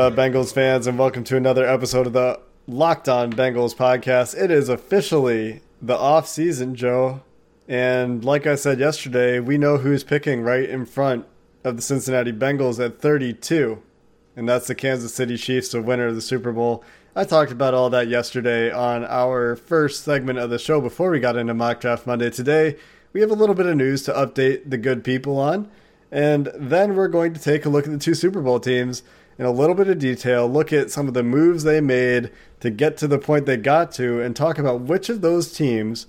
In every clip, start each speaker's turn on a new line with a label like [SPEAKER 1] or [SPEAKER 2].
[SPEAKER 1] What up, Bengals fans, and welcome to another episode of the Locked On Bengals podcast. It is officially the off season, Joe. And like I said yesterday, we know who's picking right in front of the Cincinnati Bengals at 32, and that's the Kansas City Chiefs, the winner of the Super Bowl. I talked about all that yesterday on our first segment of the show before we got into Mock Draft Monday. Today, we have a little bit of news to update the good people on, and then we're going to take a look at the two Super Bowl teams in a little bit of detail, look at some of the moves they made to get to the point they got to, and talk about which of those teams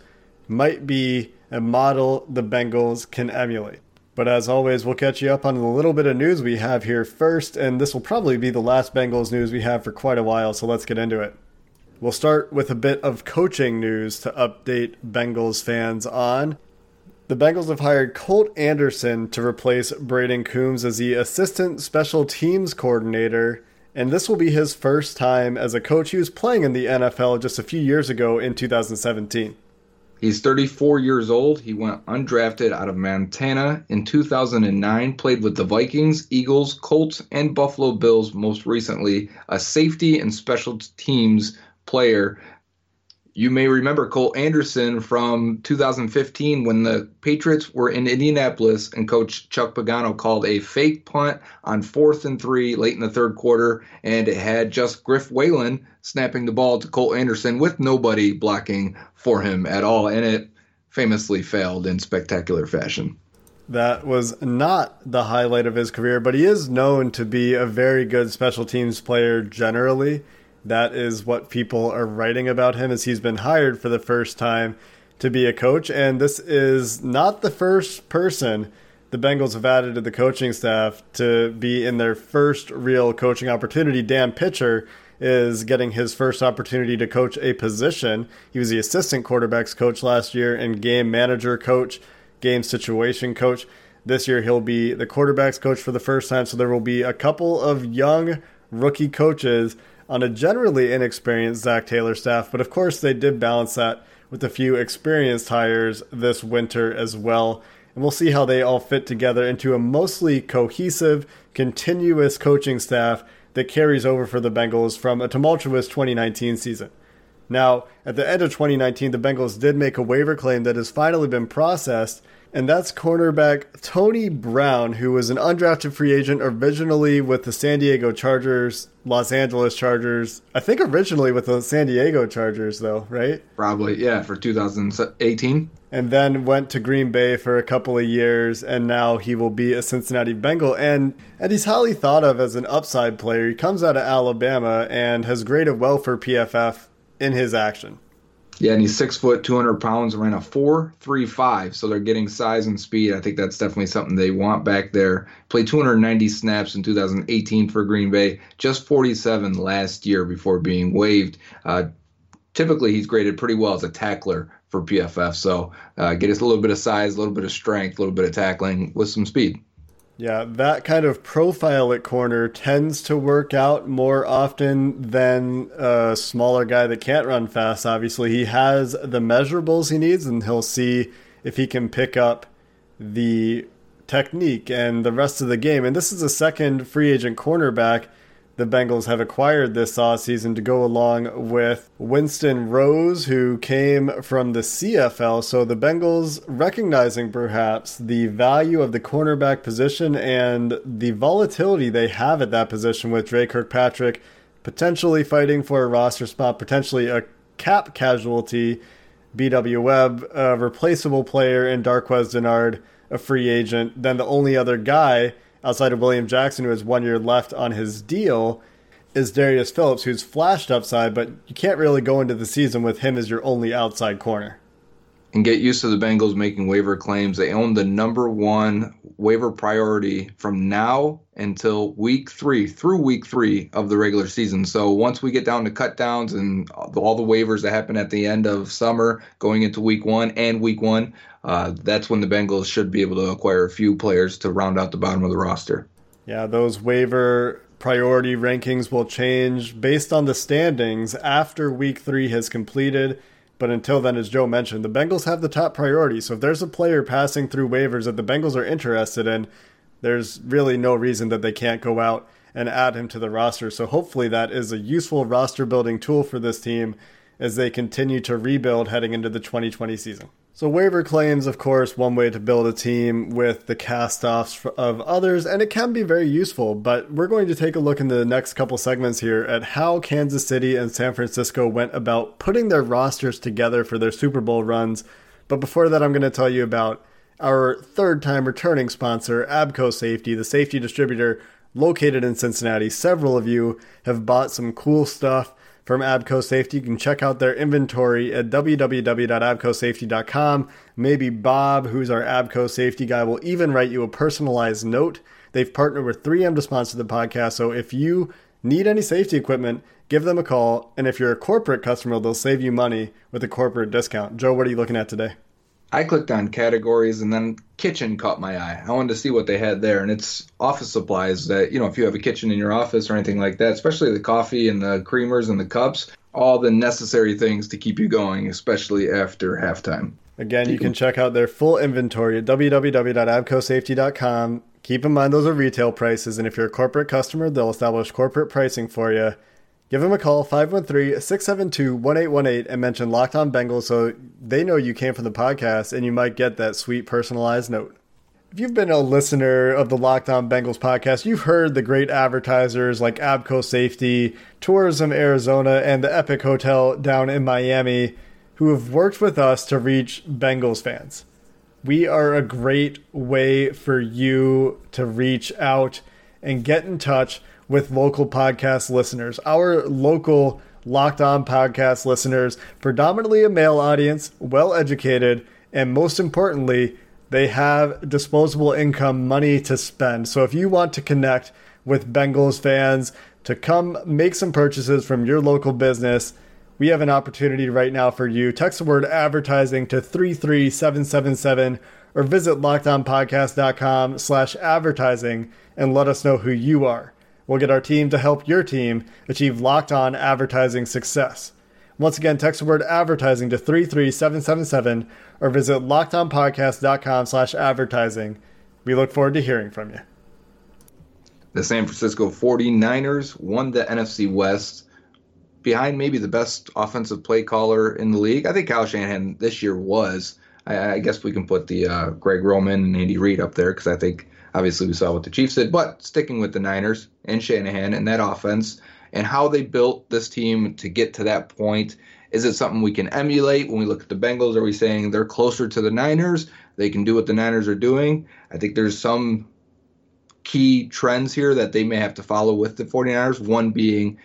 [SPEAKER 1] might be a model the Bengals can emulate. But as always, we'll catch you up on the little bit of news we have here first, and this will probably be the last Bengals news we have for quite a while, so let's get into it. We'll start with a bit of coaching news to update Bengals fans on. The Bengals have hired Colt Anderson to replace Brayden Coombs as the assistant special teams coordinator, and this will be his first time as a coach. He was playing in the NFL just a few years ago in 2017.
[SPEAKER 2] He's 34 years old. He went undrafted out of Montana in 2009, played with the Vikings, Eagles, Colts, and Buffalo Bills most recently, a safety and special teams player you may remember Colt Anderson from 2015 when the Patriots were in Indianapolis and coach Chuck Pagano called a fake punt on fourth and three late in the third quarter, and it had just Griff Whalen snapping the ball to Colt Anderson with nobody blocking for him at all, and it famously failed in spectacular fashion.
[SPEAKER 1] That was not the highlight of his career, but he is known to be a very good special teams player generally that is what people are writing about him as he's been hired for the first time to be a coach and this is not the first person the Bengals have added to the coaching staff to be in their first real coaching opportunity. Dan Pitcher is getting his first opportunity to coach a position. He was the assistant quarterbacks coach last year and game manager coach, game situation coach. This year he'll be the quarterbacks coach for the first time, so there will be a couple of young rookie coaches on a generally inexperienced Zac Taylor staff, but of course they did balance that with a few experienced hires this winter as well. And we'll see how they all fit together into a mostly cohesive, continuous coaching staff that carries over for the Bengals from a tumultuous 2019 season. Now, at the end of 2019, the Bengals did make a waiver claim that has finally been processed and that's cornerback Tony Brown, who was an undrafted free agent originally with the San Diego Chargers, Los Angeles Chargers. I think originally with the San Diego Chargers, though, right?
[SPEAKER 2] Probably, yeah, for 2018.
[SPEAKER 1] And then went to Green Bay for a couple of years, and now he will be a Cincinnati Bengal. And, and he's highly thought of as an upside player. He comes out of Alabama and has graded well for PFF in his action.
[SPEAKER 2] Yeah, and he's six foot, 200 pounds, ran a four three five. So they're getting size and speed. I think that's definitely something they want back there. Played 290 snaps in 2018 for Green Bay, just 47 last year before being waived. Uh, typically, he's graded pretty well as a tackler for PFF. So uh, get us a little bit of size, a little bit of strength, a little bit of tackling with some speed.
[SPEAKER 1] Yeah, that kind of profile at corner tends to work out more often than a smaller guy that can't run fast. Obviously, he has the measurables he needs, and he'll see if he can pick up the technique and the rest of the game. And this is a second free agent cornerback the Bengals have acquired this offseason to go along with Winston Rose, who came from the CFL. So the Bengals recognizing perhaps the value of the cornerback position and the volatility they have at that position with Dre Kirkpatrick potentially fighting for a roster spot, potentially a cap casualty. BW Webb, a replaceable player, and Darqueze Dennard, a free agent. Then the only other guy outside of William Jackson, who has one year left on his deal, is Darius Phillips, who's flashed upside, but you can't really go into the season with him as your only outside corner.
[SPEAKER 2] and get used to the Bengals making waiver claims. They own the number one waiver priority from now until week three, through week three of the regular season. So once we get down to cut downs and all the waivers that happen at the end of summer going into week one and week one, uh, that's when the Bengals should be able to acquire a few players to round out the bottom of the roster.
[SPEAKER 1] Yeah, those waiver priority rankings will change based on the standings after week three has completed. But until then, as Joe mentioned, the Bengals have the top priority. So if there's a player passing through waivers that the Bengals are interested in, there's really no reason that they can't go out and add him to the roster. So hopefully that is a useful roster building tool for this team as they continue to rebuild heading into the 2020 season. So waiver claims, of course, one way to build a team with the cast-offs of others, and it can be very useful. But we're going to take a look in the next couple segments here at how Kansas City and San Francisco went about putting their rosters together for their Super Bowl runs. But before that, I'm going to tell you about our third-time returning sponsor, Abco Safety, the safety distributor located in Cincinnati. Several of you have bought some cool stuff from Abco Safety. You can check out their inventory at www.abcosafety.com. Maybe Bob, who's our Abco Safety guy, will even write you a personalized note. They've partnered with 3M to sponsor the podcast, so if you need any safety equipment, give them a call. And if you're a corporate customer, they'll save you money with a corporate discount. Joe, what are you looking at today?
[SPEAKER 2] I clicked on categories and then kitchen caught my eye. I wanted to see what they had there, and it's office supplies that you know if you have a kitchen in your office or anything like that, especially the coffee and the creamers and the cups, all the necessary things to keep you going, especially after halftime.
[SPEAKER 1] Again, you can check out their full inventory at www.abcosafety.com. Keep in mind those are retail prices, and if you're a corporate customer, they'll establish corporate pricing for you. Give them a call, 513-672-1818, and mention Locked On Bengals so they know you came from the podcast and you might get that sweet personalized note. If you've been a listener of the Locked On Bengals podcast, you've heard the great advertisers like Abco Safety, Tourism Arizona, and the Epic Hotel down in Miami who have worked with us to reach Bengals fans. We are a great way for you to reach out and get in touch with local podcast listeners. Our local Locked On podcast listeners, predominantly a male audience, well educated, and most importantly, they have disposable income money to spend. So if you want to connect with Bengals fans to come make some purchases from your local business, we have an opportunity right now for you. Text the word advertising to 33777 or visit lockedonpodcast.com slash advertising and let us know who you are. We'll get our team to help your team achieve locked on advertising success. Once again, text the word advertising to 33777 or visit lockedonpodcast.com slash advertising. We look forward to hearing from you.
[SPEAKER 2] The San Francisco 49ers won the NFC West behind maybe the best offensive play caller in the league. I think Kyle Shanahan this year was. I, I guess we can put the uh, Greg Roman and Andy Reid up there because I think Obviously, we saw what the Chiefs did, but sticking with the Niners and Shanahan and that offense and how they built this team to get to that point. Is it something we can emulate when we look at the Bengals? Are we saying they're closer to the Niners? They can do what the Niners are doing? I think there's some key trends here that they may have to follow with the 49ers. One being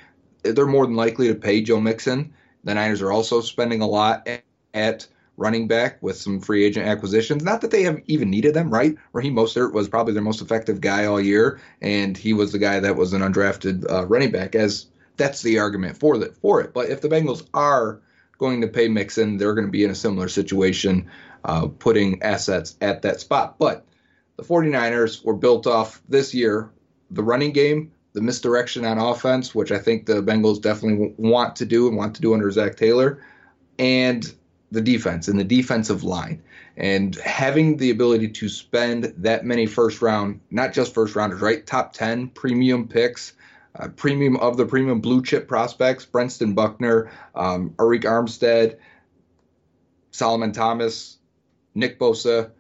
[SPEAKER 2] they're more than likely to pay Joe Mixon. The Niners are also spending a lot at running back with some free agent acquisitions. Not that they have even needed them, right? Raheem Mostert was probably their most effective guy all year, and he was the guy that was an undrafted uh, running back. As that's the argument for that for it. But if the Bengals are going to pay Mixon, they're going to be in a similar situation, uh, putting assets at that spot. But the 49ers were built off this year the running game, the misdirection on offense, which I think the Bengals definitely want to do and want to do under Zac Taylor, and the defense and the defensive line and having the ability to spend that many first round, not just first rounders, right? Top 10 premium picks, uh, premium of the premium blue chip prospects, Brentson Buckner, um, Arik Armstead, Solomon Thomas, Nick Bosa.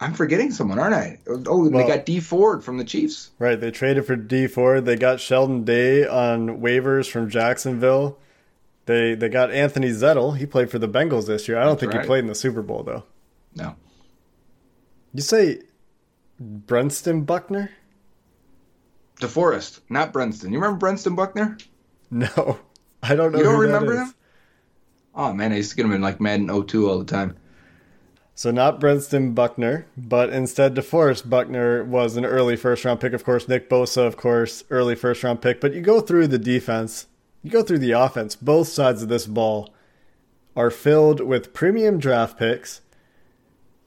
[SPEAKER 2] I'm forgetting someone, aren't I? Oh, well, they got Dee Ford from the Chiefs.
[SPEAKER 1] Right. They traded for Dee Ford. They got Sheldon Day on waivers from Jacksonville. They they got Anthony Zettel. He played for the Bengals this year. I don't That's think right. he played in the Super Bowl though.
[SPEAKER 2] No.
[SPEAKER 1] You say Brentson Buckner?
[SPEAKER 2] DeForest, not Brentson. You remember Brentson Buckner?
[SPEAKER 1] No, I don't know.
[SPEAKER 2] You don't remember him? Oh man, I used to get him in like Madden 02 all the time.
[SPEAKER 1] So not Brentson Buckner, but instead DeForest Buckner was an early first round pick. Of course, Nick Bosa, of course, early first round pick. But you go through the defense, you go through the offense. Both sides of this ball are filled with premium draft picks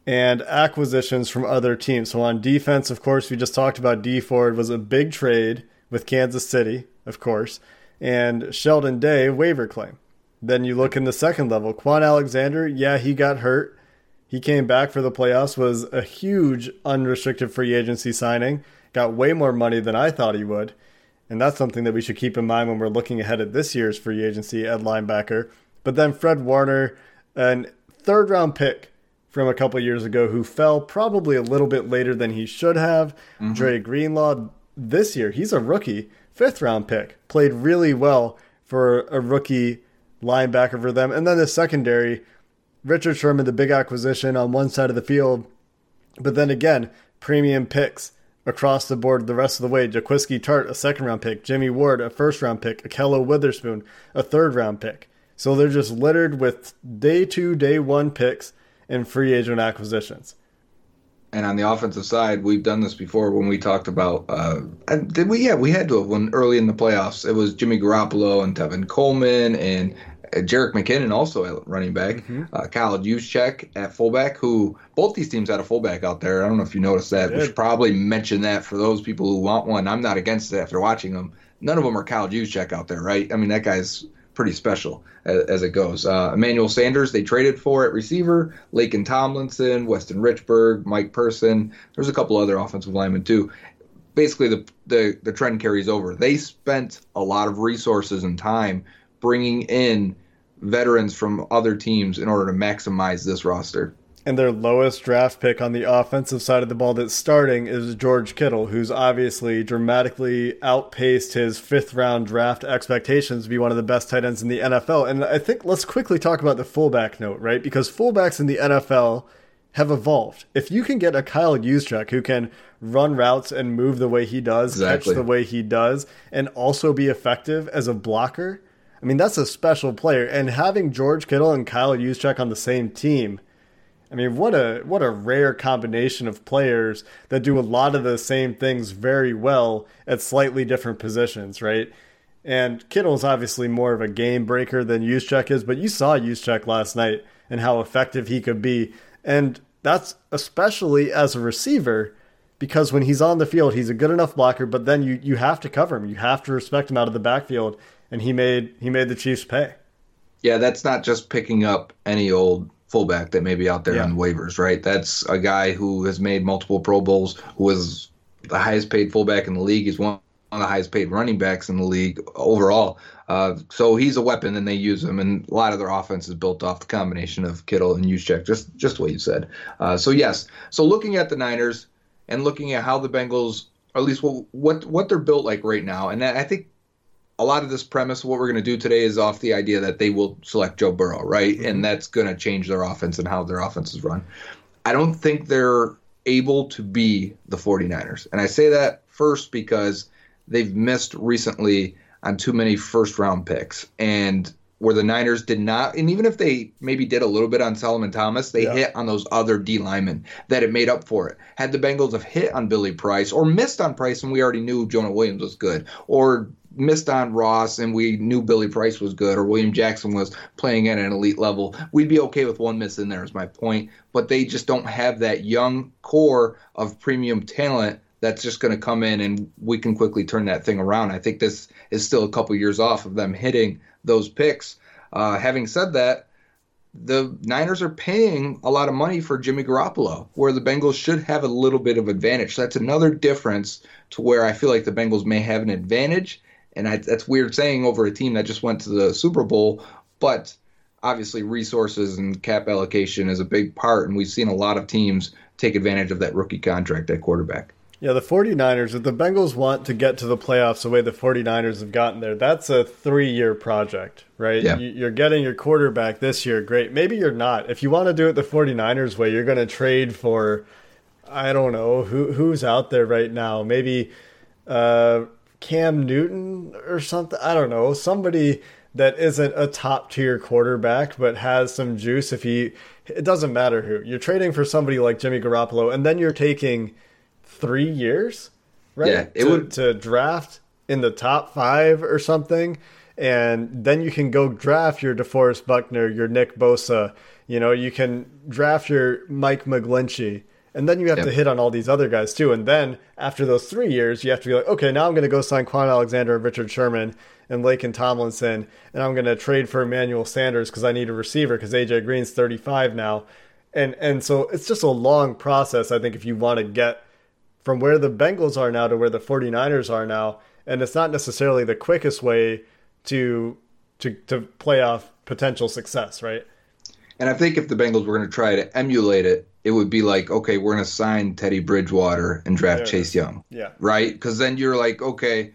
[SPEAKER 1] and acquisitions from other teams. So on defense, of course, we just talked about Dee Ford was a big trade with Kansas City, of course, and Sheldon Day waiver claim. Then you look in the second level, Kwon Alexander, yeah, he got hurt he came back for the playoffs, was a huge unrestricted free agency signing, got way more money than I thought he would. And that's something that we should keep in mind when we're looking ahead at this year's free agency at linebacker. But then Fred Warner, an third round pick from a couple years ago who fell probably a little bit later than he should have. Mm-hmm. Dre Greenlaw this year, he's a rookie, fifth round pick, played really well for a rookie linebacker for them. And then the secondary, Richard Sherman, the big acquisition on one side of the field, but then again, premium picks across the board the rest of the way. Jaquiski Tartt, a second round pick. Jimmy Ward, a first round pick. Ahkello Witherspoon, a third round pick. So they're just littered with day two, day one picks and free agent acquisitions.
[SPEAKER 2] And on the offensive side, we've done this before when we talked about. Uh, did we? Yeah, we had to have one early in the playoffs. It was Jimmy Garoppolo and Tevin Coleman and uh, Jerick McKinnon also at running back, mm-hmm. uh, Kyle Juszczyk at fullback, who both these teams had a fullback out there. I don't know if you noticed that. We should probably mention that for those people who want one. I'm not against it after watching them. None of them are Kyle Juszczyk out there, right? I mean, that guy's pretty special as, as it goes. Uh, Emmanuel Sanders, they traded for at receiver. Laken Tomlinson, Weston Richburg, Mike Person. There's a couple other offensive linemen too. Basically, the, the the trend carries over. They spent a lot of resources and time bringing in veterans from other teams in order to maximize this roster.
[SPEAKER 1] And their lowest draft pick on the offensive side of the ball that's starting is George Kittle, who's obviously dramatically outpaced his fifth round draft expectations to be one of the best tight ends in the NFL. And I think let's quickly talk about the fullback note, right? Because fullbacks in the NFL have evolved. If you can get a Kyle Juszczyk who can run routes and move the way he does, exactly. catch the way he does, and also be effective as a blocker, I mean, that's a special player. And having George Kittle and Kyle Juszczyk on the same team, I mean, what a what a rare combination of players that do a lot of the same things very well at slightly different positions, right? And Kittle's obviously more of a game breaker than Juszczyk is, but you saw Juszczyk last night and how effective he could be. And that's especially as a receiver because when he's on the field, he's a good enough blocker, but then you, you have to cover him. You have to respect him out of the backfield and he made he made the Chiefs pay.
[SPEAKER 2] Yeah, that's not just picking up any old fullback that may be out there yeah. on waivers, right? That's a guy who has made multiple Pro Bowls, who was the highest paid fullback in the league. He's one of the highest paid running backs in the league overall. Uh, so he's a weapon, and they use him. And a lot of their offense is built off the combination of Kittle and Juszczyk, just just what you said. Uh, so yes, so looking at the Niners and looking at how the Bengals, or at least what what what they're built like right now, and I think a lot of this premise, what we're going to do today, is off the idea that they will select Joe Burrow, right? Mm-hmm. And that's going to change their offense and how their offense is run. I don't think they're able to be the 49ers. And I say that first because they've missed recently on too many first round picks. And where the Niners did not, and even if they maybe did a little bit on Solomon Thomas, they yeah. hit on those other D linemen that it made up for it. Had the Bengals have hit on Billy Price or missed on Price, and we already knew Jonah Williams was good, or missed on Ross and we knew Billy Price was good or William Jackson was playing at an elite level, we'd be okay with one miss in there, is my point. But they just don't have that young core of premium talent that's just going to come in and we can quickly turn that thing around. I think this is still a couple years off of them hitting those picks. Uh, having said that, the Niners are paying a lot of money for Jimmy Garoppolo, where the Bengals should have a little bit of advantage. That's another difference to where I feel like the Bengals may have an advantage and I, that's weird saying over a team that just went to the Super Bowl, but obviously resources and cap allocation is a big part, and we've seen a lot of teams take advantage of that rookie contract at quarterback.
[SPEAKER 1] Yeah, the 49ers, if the Bengals want to get to the playoffs the way the 49ers have gotten there, that's a three year project, right? Yeah. You're getting your quarterback this year, great. Maybe you're not. If you want to do it the 49ers way, you're going to trade for, I don't know, who who's out there right now? Maybe uh, Cam Newton or something. I don't know. Somebody that isn't a top tier quarterback, but has some juice. If he, it doesn't matter who you're trading for somebody like Jimmy Garoppolo, and then you're taking three years, right?
[SPEAKER 2] Yeah, it
[SPEAKER 1] to,
[SPEAKER 2] would-
[SPEAKER 1] to draft in the top five or something, and then you can go draft your DeForest Buckner, your Nick Bosa. You know, you can draft your Mike McGlinchey. And then you have
[SPEAKER 2] Yep.
[SPEAKER 1] to hit on all these other guys too. And then after those three years, you have to be like, okay, now I'm going to go sign Kwon Alexander and Richard Sherman and Laken Tomlinson, and I'm going to trade for Emmanuel Sanders because I need a receiver because AJ Green's 35 now, and and so it's just a long process. I think if you want to get from where the Bengals are now to where the 49ers are now, and it's not necessarily the quickest way to to to play off potential success, right?
[SPEAKER 2] And I think if the Bengals were going to try to emulate it, it would be like, okay, we're going to sign Teddy Bridgewater and draft
[SPEAKER 1] There
[SPEAKER 2] Chase. Young,
[SPEAKER 1] Yeah.
[SPEAKER 2] right? Because then you're like, okay,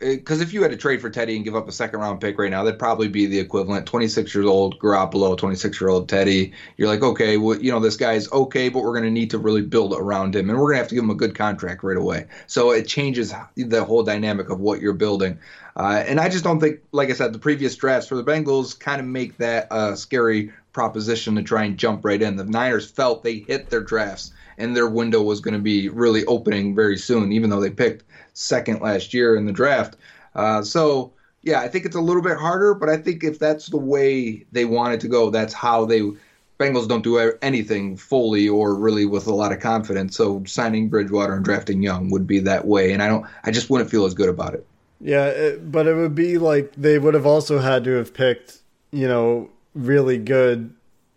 [SPEAKER 2] eh, because if you had to trade for Teddy and give up a second round pick right now, that'd probably be the equivalent 26 years old Garoppolo, 26 year old Teddy. You're like, okay, well, you know, this guy's okay, but we're going to need to really build around him, and we're going to have to give him a good contract right away. So it changes the whole dynamic of what you're building. Uh, and I just don't think, like I said, the previous drafts for the Bengals kind of make that a scary proposition to try and jump right in. The Niners felt they hit their drafts and their window was going to be really opening very soon, even though they picked second last year in the draft. Uh, so, yeah, I think it's a little bit harder, but I think if that's the way they want it to go, that's how they. Bengals don't do anything fully or really with a lot of confidence. So signing Bridgewater and drafting Young would be that way, and I don't. I just wouldn't feel as good about it.
[SPEAKER 1] Yeah, it, but it would be like they would have also had to have picked, you know, really good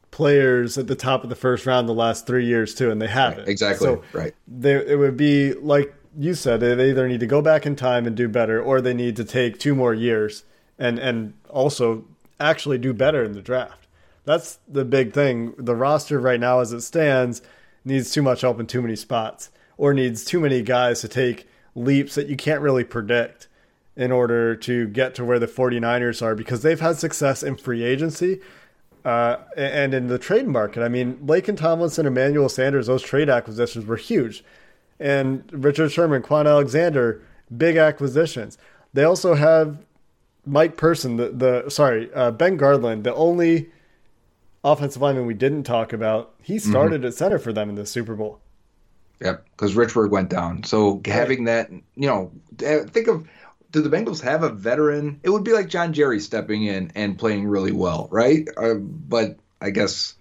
[SPEAKER 1] players at the top of the first round the last three years too, and they haven't.
[SPEAKER 2] Exactly.
[SPEAKER 1] So
[SPEAKER 2] right.
[SPEAKER 1] they, it would be like you said, they either need to go back in time and do better, or they need to take two more years and and also actually do better in the draft. That's the big thing. The roster right now, as it stands, needs too much help in too many spots, or needs too many guys to take leaps that you can't really predict in order to get to where the 49ers are because they've had success in free agency uh, and in the trade market. I mean, Laken Tomlinson, Emmanuel Sanders, those trade acquisitions were huge. And Richard Sherman, Kwon Alexander, big acquisitions. They also have Mike Person, the, the sorry, uh, Ben Garland, the only offensive lineman we didn't talk about. He started at center for them in the Super Bowl.
[SPEAKER 2] Yep, because Richburg went down. So having that, you know, think of do the Bengals have a veteran? It would be like John Jerry stepping in and playing really well, right? Uh, but I guess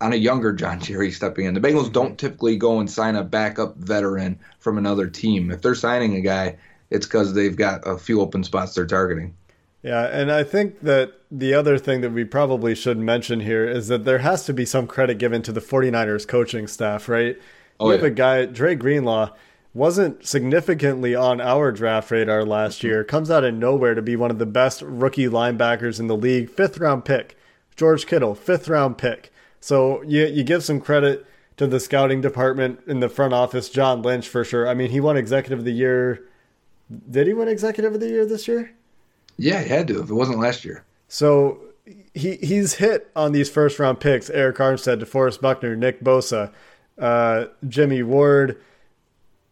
[SPEAKER 2] on a younger John Jerry stepping in, the Bengals don't typically go and sign a backup veteran from another team. If they're signing a guy, it's because they've got a few open spots they're targeting.
[SPEAKER 1] Yeah, and I think that the other thing that we probably should mention here is that there has to be some credit given to the 49ers coaching staff, right?
[SPEAKER 2] Oh,
[SPEAKER 1] you have
[SPEAKER 2] yeah.
[SPEAKER 1] a guy, Dre Greenlaw, wasn't significantly on our draft radar last year, comes out of nowhere to be one of the best rookie linebackers in the league, fifth round pick. George Kittle, fifth round pick. So you, you give some credit to the scouting department in the front office, John Lynch for sure. I mean, he won executive of the year. Did he win executive of the year this year?
[SPEAKER 2] Yeah, he had to if it wasn't last year.
[SPEAKER 1] So he he's hit on these first round picks: Arik Armstead, DeForest Buckner, Nick Bosa, uh, Jimmy Ward,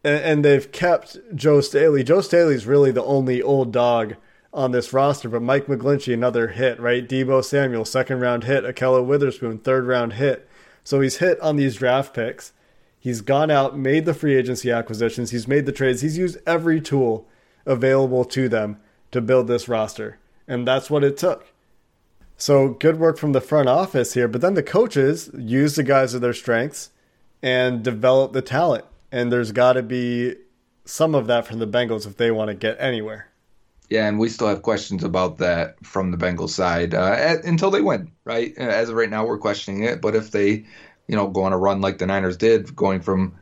[SPEAKER 1] and, and they've kept Joe Staley. Joe Staley's really the only old dog on this roster, but Mike McGlinchey, another hit, right? Deebo Samuel, second round hit. Ahkello Witherspoon, third round hit. So he's hit on these draft picks. He's gone out, made the free agency acquisitions. He's made the trades. He's used every tool available to them to build this roster. And that's what it took. So good work from the front office here. But then the coaches use the guys of their strengths and develop the talent. And there's got to be some of that from the Bengals if they want to get anywhere.
[SPEAKER 2] Yeah, and we still have questions about that from the Bengals side uh, at, until they win, right? Uh, As of right now, we're questioning it. But if they, you know, go on a run like the Niners did, going from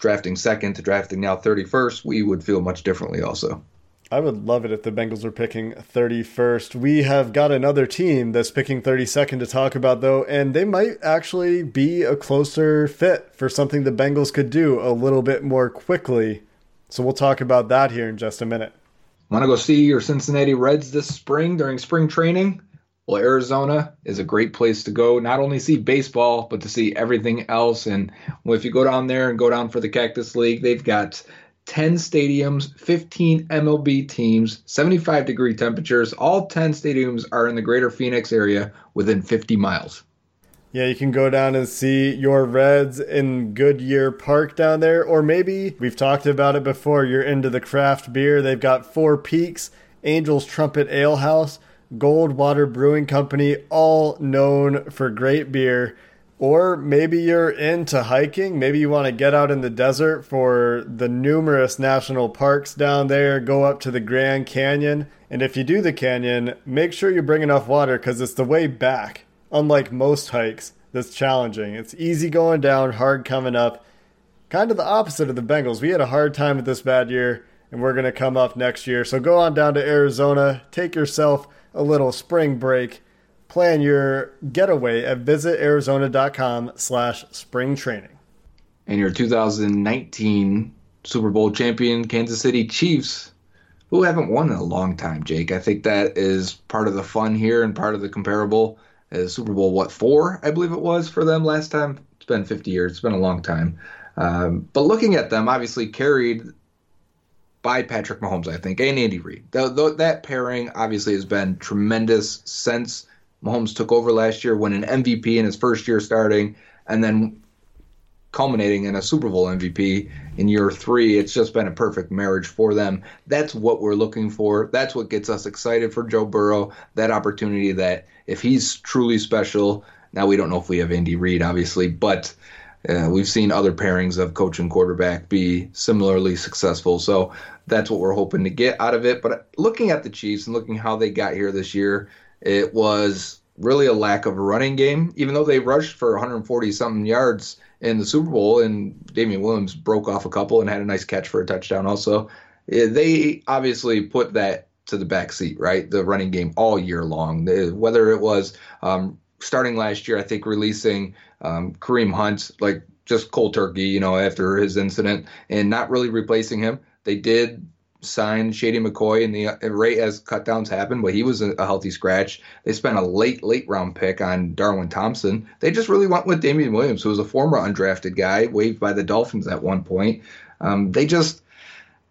[SPEAKER 2] drafting second to drafting now 31st, we would feel much differently also.
[SPEAKER 1] I would love it if the Bengals were picking 31st. We have got another team that's picking 32nd to talk about, though, and they might actually be a closer fit for something the Bengals could do a little bit more quickly. So we'll talk about that here in just a minute.
[SPEAKER 2] Want to go see your Cincinnati Reds this spring during spring training? Well, Arizona is a great place to go, not only see baseball, but to see everything else. And if you go down there and go down for the Cactus League, they've got 10 stadiums, 15 MLB teams, 75 degree temperatures. All 10 stadiums are in the greater Phoenix area within 50 miles.
[SPEAKER 1] Yeah, you can go down and see your Reds in Goodyear Park down there. Or maybe we've talked about it before. You're into the craft beer. They've got Four Peaks, Angel's Trumpet Ale House, Goldwater Brewing Company, all known for great beer. Or maybe you're into hiking. Maybe you want to get out in the desert for the numerous national parks down there, go up to the Grand Canyon. And if you do the canyon, make sure you bring enough water because it's the way back. Unlike most hikes, that's challenging. It's easy going down, hard coming up. Kind of the opposite of the Bengals. We had a hard time with this bad year, and we're going to come up next year. So go on down to Arizona, take yourself a little spring break plan your getaway at visitarizona.com slash spring training.
[SPEAKER 2] And your 2019 Super Bowl champion Kansas City Chiefs, who haven't won in a long time, Jake. I think that is part of the fun here and part of the comparable. Is Super Bowl, what, four, I believe it was for them last time? It's been 50 years. It's been a long time. Um, but looking at them, obviously carried by Patrick Mahomes, I think, and Andy Reid. That pairing obviously has been tremendous since Mahomes took over last year, won an MVP in his first year starting, and then culminating in a Super Bowl MVP in year three. It's just been a perfect marriage for them. That's what we're looking for. That's what gets us excited for Joe Burrow. That opportunity that if he's truly special, now we don't know if we have Andy Reid, obviously, but uh, we've seen other pairings of coach and quarterback be similarly successful. So that's what we're hoping to get out of it. But looking at the Chiefs and looking how they got here this year, it was really a lack of a running game, even though they rushed for 140 something yards in the Super Bowl, and Damien Williams broke off a couple and had a nice catch for a touchdown. Also, they obviously put that to the back seat, right? The running game all year long. Whether it was um, starting last year, I think releasing um, Kareem Hunt like just cold turkey, you know, after his incident, and not really replacing him. They did signed Shady McCoy, and the uh, rate as cutdowns happened, but he was a, a, healthy scratch. They spent a late, late round pick on Darwin Thompson. They just really went with Damien Williams, who was a former undrafted guy, waived by the Dolphins at one point. Um, they just,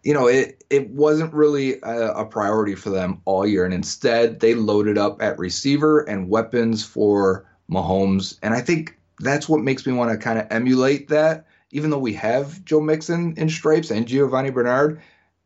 [SPEAKER 2] you know, it it wasn't really a, a priority for them all year, and instead they loaded up at receiver and weapons for Mahomes, and I think that's what makes me want to kind of emulate that. Even though we have Joe Mixon in stripes and Giovani Bernard,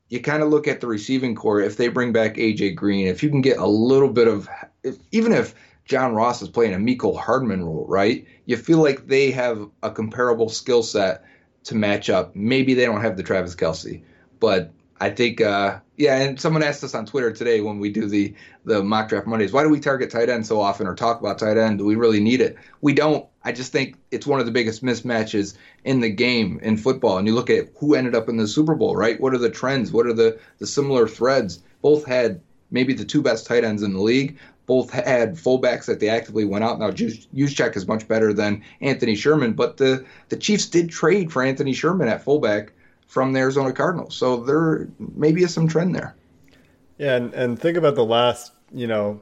[SPEAKER 2] you kind of look at the receiving core. If they bring back AJ Green, if you can get a little bit of, if, even if John Ross is playing a Mecole Hardman role, right? You feel like they have a comparable skill set to match up. Maybe they don't have the Travis Kelce, but I think, uh, yeah. And someone asked us on Twitter today when we do the the mock draft Mondays, why do we target tight end so often or talk about tight end? Do we really need it? We don't. I just think it's one of the biggest mismatches in the game in football. And you look at who ended up in the Super Bowl, right? What are the trends? What are the the similar threads? Both had maybe the two best tight ends in the league. Both had fullbacks that they actively went out. Now, Juszczyk is much better than Anthony Sherman, but the the Chiefs did trade for Anthony Sherman at fullback from the Arizona Cardinals. So there maybe is some trend there.
[SPEAKER 1] Yeah, and, and think about the last, you know,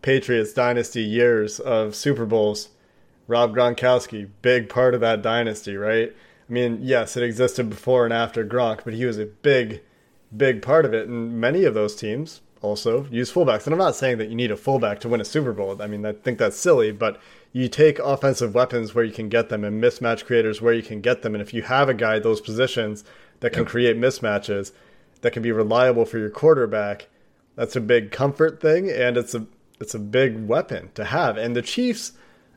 [SPEAKER 1] Patriots dynasty years of Super Bowls. Rob Gronkowski, big part of that dynasty, right? I mean, yes, it existed before and after Gronk, but he was a big, big part of it. And many of those teams also use fullbacks. And I'm not saying that you need a fullback to win a Super Bowl. I mean, I think that's silly, but you take offensive weapons where you can get them and mismatch creators where you can get them. And if you have a guy those positions that can yep. create mismatches, that can be reliable for your quarterback. That's a big comfort thing, and it's a it's a big weapon to have. And the Chiefs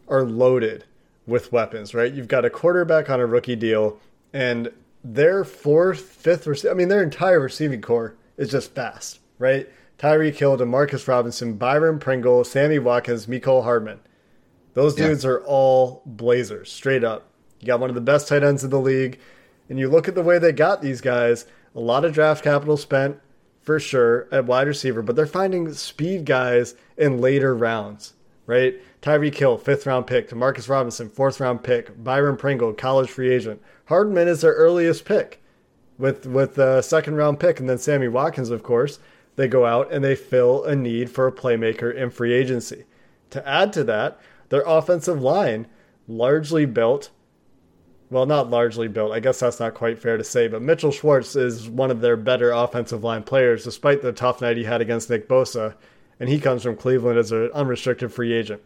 [SPEAKER 1] are loaded with weapons, right? You've got a quarterback on a rookie deal, and their fourth, fifth, rec- I mean, their entire receiving core is just fast, right? Tyreek Hill, Demarcus Robinson, Byron Pringle, Sammy Watkins, Mecole Hardman. Those dudes yeah. are all blazers, straight up. You got one of the best tight ends in the league and you look at the way they got these guys, a lot of draft capital spent for sure at wide receiver, but they're finding speed guys in later rounds, right? Tyreek Hill, fifth round pick, Marcus Robinson, fourth round pick, Byron Pringle, college free agent. Hardman is their earliest pick with with the second round pick, and then Sammy Watkins, of course. They go out and they fill a need for a playmaker in free agency. To add to that, their offensive line largely built well, not largely built. I guess that's not quite fair to say, but Mitchell Schwartz is one of their better offensive line players, despite the tough night he had against Nick Bosa, and he comes from Cleveland as an unrestricted free agent.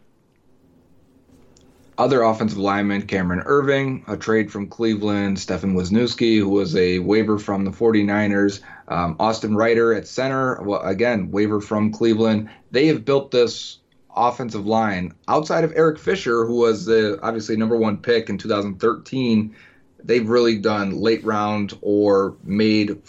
[SPEAKER 2] Other offensive linemen, Cameron Erving, a trade from Cleveland, Stefan Wisniewski, who was a waiver from the 49ers, um, Austin Reiter at center, well, again, waiver from Cleveland. They have built this offensive line outside of Eric Fisher, who was the obviously number one pick in 2013. They've really done late round or made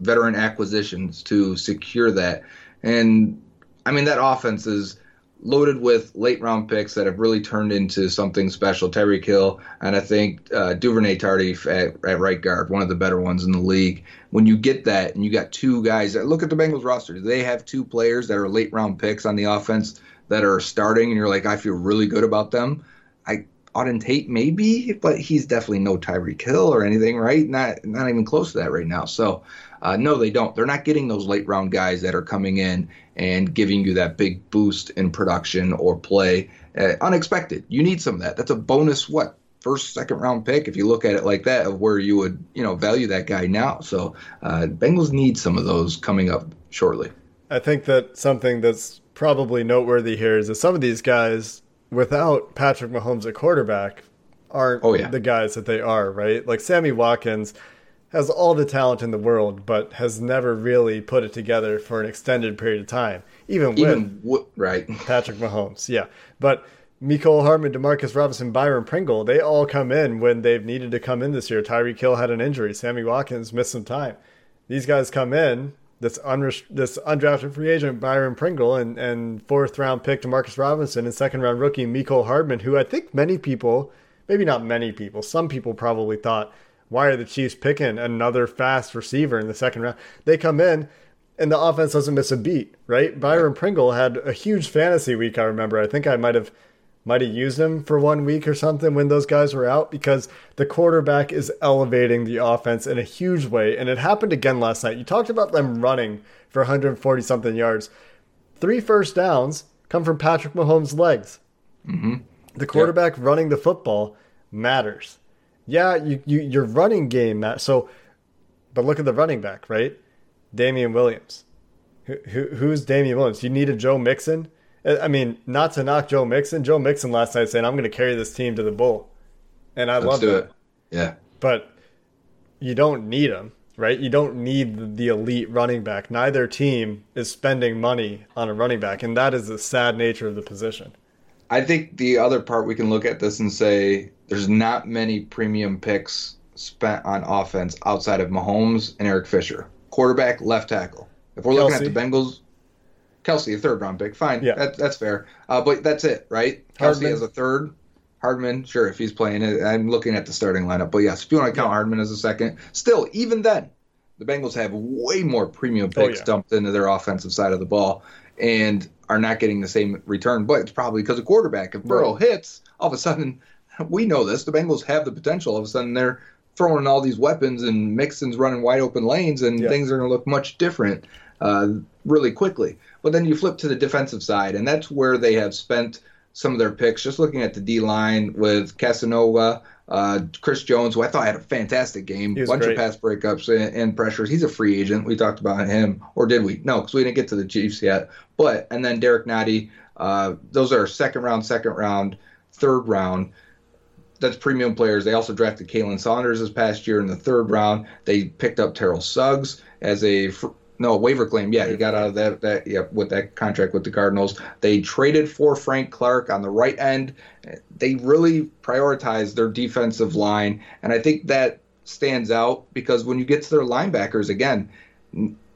[SPEAKER 2] veteran acquisitions to secure that. And I mean, that offense is loaded with late round picks that have really turned into something special. Tyreek Hill, and I think uh, Duvernay Tardif at, at, right guard, one of the better ones in the league. When you get that and you got two guys, that look at the Bengals roster. They have two players that are late round picks on the offense that are starting and you're like, I feel really good about them? I Auden Tate maybe, but he's definitely no Tyreek Hill or anything, right? Not not even close to that right now. So uh, no, they don't. They're not getting those late round guys that are coming in and giving you that big boost in production or play. Uh, unexpected. You need some of that. That's a bonus. What first, second round pick if you look at it like that of where you would you know value that guy now. So uh, Bengals need some of those coming up shortly.
[SPEAKER 1] I think that something that's probably noteworthy here is that some of these guys, without Patrick Mahomes at quarterback, aren't oh, yeah. the guys that they are. Right, like Sammy Watkins has all the talent in the world, but has never really put it together for an extended period of time, even, even with
[SPEAKER 2] right
[SPEAKER 1] Patrick Mahomes. Yeah, but Mecole Hardman, Demarcus Robinson, Byron Pringle, they all come in when they've needed to come in this year. Tyreek Hill had an injury. Sammy Watkins missed some time. These guys come in. This, unrest- this undrafted free agent Byron Pringle and, and fourth round pick Demarcus Robinson and second round rookie Mecole Hardman, who I think many people, maybe not many people, some people probably thought why are the Chiefs picking another fast receiver in the second round? They come in and the offense doesn't miss a beat, right? Byron Pringle had a huge fantasy week, I remember. I think I might have might have used him for one week or something when those guys were out because the quarterback is elevating the offense in a huge way. And it happened again last night. You talked about them running for 140 something yards. Three first downs come from Patrick Mahomes' legs. Mm-hmm. The quarterback yep. running the football matters yeah, you, you your running game. So, but look at the running back, right? Damien Williams. Who, who who's Damien Williams? You need a Joe Mixon. I mean, not to knock Joe Mixon. Joe Mixon last night saying, "I'm going to carry this team to the bowl," and I love do it.
[SPEAKER 2] Yeah,
[SPEAKER 1] but you don't need him, right? You don't need the elite running back. Neither team is spending money on a running back, and that is the sad nature of the position.
[SPEAKER 2] I think the other part we can look at this and say there's not many premium picks spent on offense outside of Mahomes and Eric Fisher. Quarterback, left tackle. If we're Kelce. looking at the Bengals, Kelce, a third round pick, fine. Yeah. That, that's fair. Uh, but that's it, right? Hardman. Kelce as a third. Hardman, sure, if he's playing it. I'm looking at the starting lineup. But yes, if you want to count. Hardman as a second, still, even then, the Bengals have way more premium oh, picks oh, yeah. dumped into their offensive side of the ball and are not getting the same return. But it's probably because of quarterback. If Burrow right. hits, all of a sudden we know this. The Bengals have the potential. All of a sudden, they're throwing all these weapons, and Mixon's running wide open lanes, and yeah. things are going to look much different uh, really quickly. But then you flip to the defensive side, and that's where they have spent some of their picks. Just looking at the D line with Casanova, uh, Chris Jones, who I thought had a fantastic game, bunch great. of pass breakups and, and, pressures. He's a free agent. We talked about him, or did we? No, because we didn't get to the Chiefs yet. But and then Derrick Nnadi. Uh, those are second round, second round, third round that's premium players. They also drafted Khalen Saunders this past year in the third round. They picked up Terrell Suggs as a no waiver claim. Yeah, he got out of that that yeah with that contract with the Cardinals. They traded for Frank Clark on the right end. They really prioritized their defensive line, and I think that stands out because when you get to their linebackers again,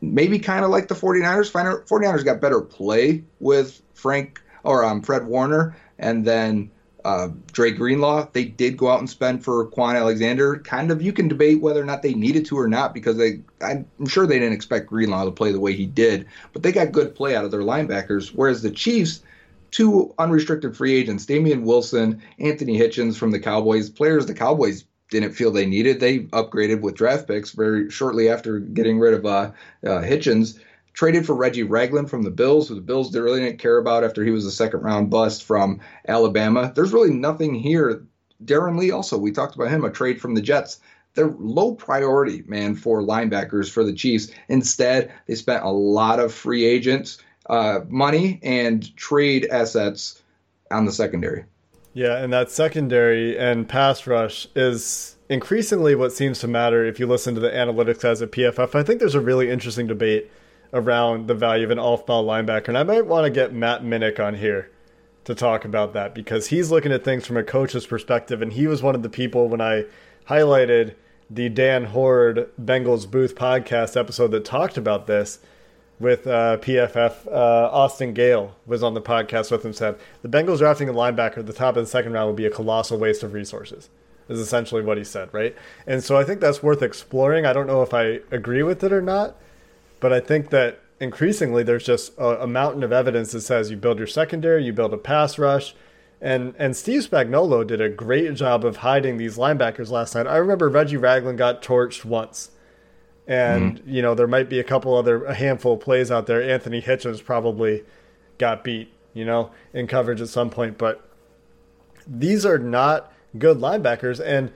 [SPEAKER 2] maybe kind of like the 49ers. 49ers got better play with Frank or um, Fred Warner, and then uh, Greenlaw, they did go out and spend for Kwon Alexander. Kind of, you can debate whether or not they needed to or not because they, I'm sure they didn't expect Greenlaw to play the way he did, but they got good play out of their linebackers. Whereas the Chiefs, two unrestricted free agents, Damien Wilson, Anthony Hitchens from the Cowboys, players the Cowboys didn't feel they needed. They upgraded with draft picks very shortly after getting rid of uh, uh, Hitchens traded for Reggie Ragland from the Bills, who the Bills really didn't care about after he was a second round bust from Alabama. There's really nothing here Darron Lee also, we talked about him, a trade from the Jets. They're low priority, man, for linebackers for the Chiefs. Instead, they spent a lot of free agents uh, money and trade assets on the secondary.
[SPEAKER 1] Yeah, and that secondary and pass rush is increasingly what seems to matter if you listen to the analytics as a PFF. I think there's a really interesting debate around the value of an off-ball linebacker, and I might want to get Matt Minnick on here to talk about that because he's looking at things from a coach's perspective, and he was one of the people when I highlighted the Dan Hoard Bengals Booth podcast episode that talked about this with uh, PFF. Uh, Austin Gayle was on the podcast with him. Said the Bengals drafting a linebacker at the top of the second round would be a colossal waste of resources. Is essentially what he said, right? And so I think that's worth exploring. I don't know if I agree with it or not, but I think that increasingly there's just a, a mountain of evidence that says you build your secondary, you build a pass rush, and and Steve Spagnuolo did a great job of hiding these linebackers last night. I remember Reggie Ragland got torched once and mm-hmm. you know there might be a couple other a handful of plays out there. Anthony Hitchens probably got beat, you know, in coverage at some point, but these are not good linebackers and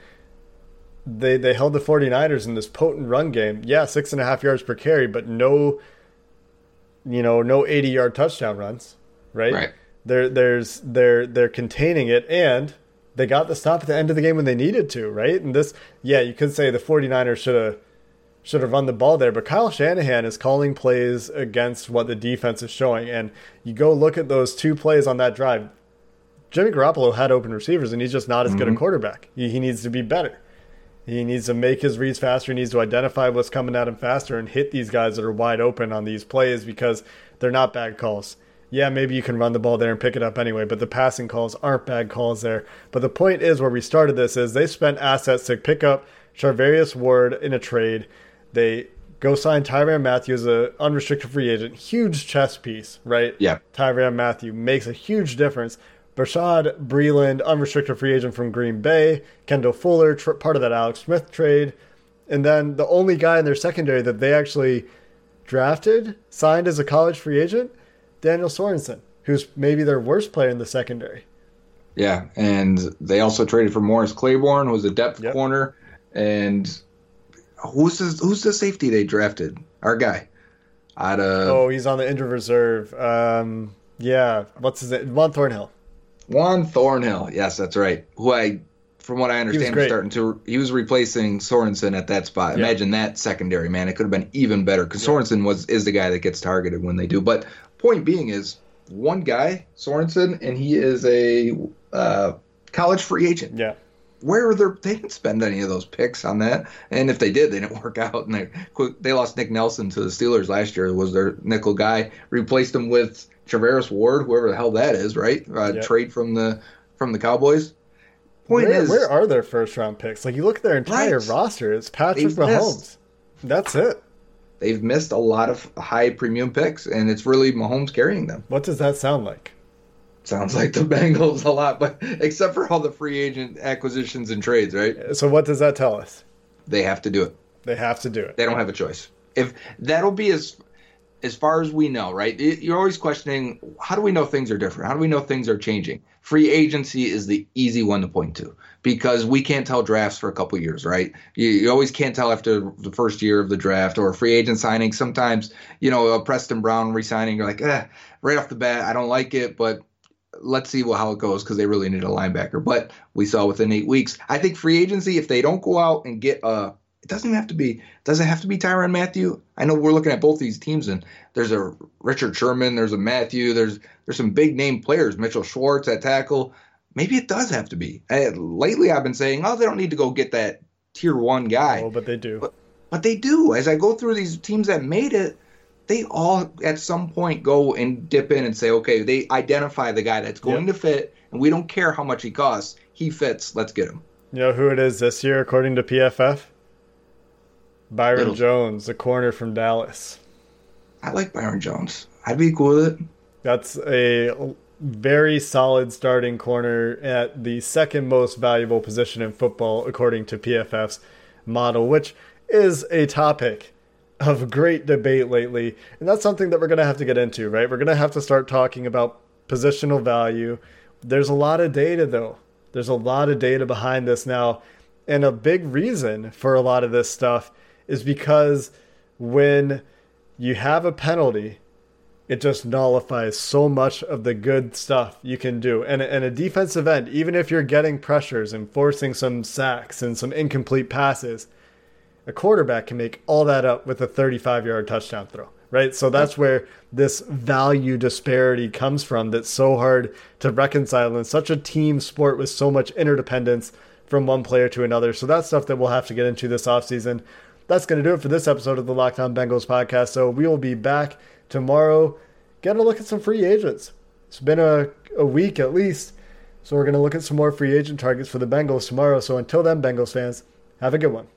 [SPEAKER 1] they they held the 49ers in this potent run game. Yeah, six and a half yards per carry, but no you know, no 80 yard touchdown runs, right?
[SPEAKER 2] Right.
[SPEAKER 1] There there's they're they're containing it and they got the stop at the end of the game when they needed to, right? And this yeah, you could say the 49ers should have should have run the ball there. But Kyle Shanahan is calling plays against what the defense is showing. And you go look at those two plays on that drive. Jimmy Garoppolo had open receivers, and he's just not as mm-hmm. good a mm-hmm. quarterback. He, he needs to be better. He needs to make his reads faster. He needs to identify what's coming at him faster and hit these guys that are wide open on these plays because they're not bad calls. Yeah, maybe you can run the ball there and pick it up anyway, but the passing calls aren't bad calls there. But the point is where we started this is they spent assets to pick up Charvarius Ward in a trade. They go sign Tyrann Mathieu as an unrestricted free agent. Huge chess piece, right?
[SPEAKER 2] Yeah.
[SPEAKER 1] Tyrann Mathieu makes a huge difference. Bashaud Breeland, unrestricted free agent from Green Bay. Kendall Fuller, tr- part of that Alex Smith trade. And then the only guy in their secondary that they actually drafted, signed as a college free agent, Daniel Sorensen, who's maybe their worst player in the secondary.
[SPEAKER 2] Yeah, and they also traded for Morris Claiborne, who was a depth yep. corner, and who's the, who's the safety they drafted? Our guy. Out of
[SPEAKER 1] oh, he's on the injured reserve. Um, yeah, what's his name? Juan Thornhill.
[SPEAKER 2] Juan Thornhill. Yes, that's right. Who I, from what I understand, was, was starting to. He was replacing Sorensen at that spot. Yeah. Imagine that secondary, man. It could have been even better because yeah. Sorensen was is the guy that gets targeted when they do. But point being is one guy, Sorensen, and he is a uh, college free agent.
[SPEAKER 1] Yeah
[SPEAKER 2] where are their they didn't spend any of those picks on that and if they did they didn't work out and they they lost nick nelson to the steelers last year was their nickel guy replaced him with Charvarius Ward whoever the hell that is right uh, yep. trade from the from the cowboys
[SPEAKER 1] point where, is where are their first round picks like you look at their entire right. roster it's patrick They've mahomes missed. that's it
[SPEAKER 2] They've missed a lot of high premium picks, and it's really Mahomes carrying them.
[SPEAKER 1] What does that sound like?
[SPEAKER 2] Sounds like the Bengals a lot, but except for all the free agent acquisitions and trades, right?
[SPEAKER 1] So what does that tell us?
[SPEAKER 2] They have to do it.
[SPEAKER 1] They have to do it.
[SPEAKER 2] They don't have a choice. If that'll be as as far as we know, right? You're always questioning how do we know things are different? How do we know things are changing? Free agency is the easy one to point to because we can't tell drafts for a couple years, right? You, you, always can't tell after the first year of the draft or a free agent signing. Sometimes, you know, a Preston Brown resigning, you're like, eh, right off the bat, I don't like it, but let's see how it goes because they really need a linebacker. But we saw within eight weeks. I think free agency, if they don't go out and get a, it doesn't have to be, does it have to be Tyrann Mathieu. I know we're looking at both these teams and there's a Richard Sherman, there's a Mathieu, there's there's some big name players, Mitchell Schwartz at tackle. Maybe it does have to be. I, lately, I've been saying, oh, they don't need to go get that tier one guy.
[SPEAKER 1] Oh, but they do.
[SPEAKER 2] But, but they do. As I go through these teams that made it, they all at some point go and dip in and say, okay, they identify the guy that's going yep. to fit, and we don't care how much he costs. He fits. Let's get him.
[SPEAKER 1] You know who it is this year, according to PFF? Byron It'll, Jones, the corner from Dallas.
[SPEAKER 2] I like Byron Jones. I'd be cool with it.
[SPEAKER 1] That's a very solid starting corner at the second most valuable position in football, according to PFF's model, which is a topic of great debate lately. And that's something that we're going to have to get into, right? We're going to have to start talking about positional value. There's a lot of data, though. There's a lot of data behind this now. And a big reason for a lot of this stuff is because when you have a penalty, it just nullifies so much of the good stuff you can do. And, and a defensive end, even if you're getting pressures and forcing some sacks and some incomplete passes, a quarterback can make all that up with a 35 yard touchdown throw, right? So that's where this value disparity comes from that's so hard to reconcile in such a team sport with so much interdependence from one player to another. So that's stuff that we'll have to get into this offseason. That's going to do it for this episode of the Locked On Bengals podcast. So we will be back tomorrow. Getting a look at some free agents. It's been a, a week at least. So we're going to look at some more free agent targets for the Bengals tomorrow. So until then, Bengals fans, have a good one.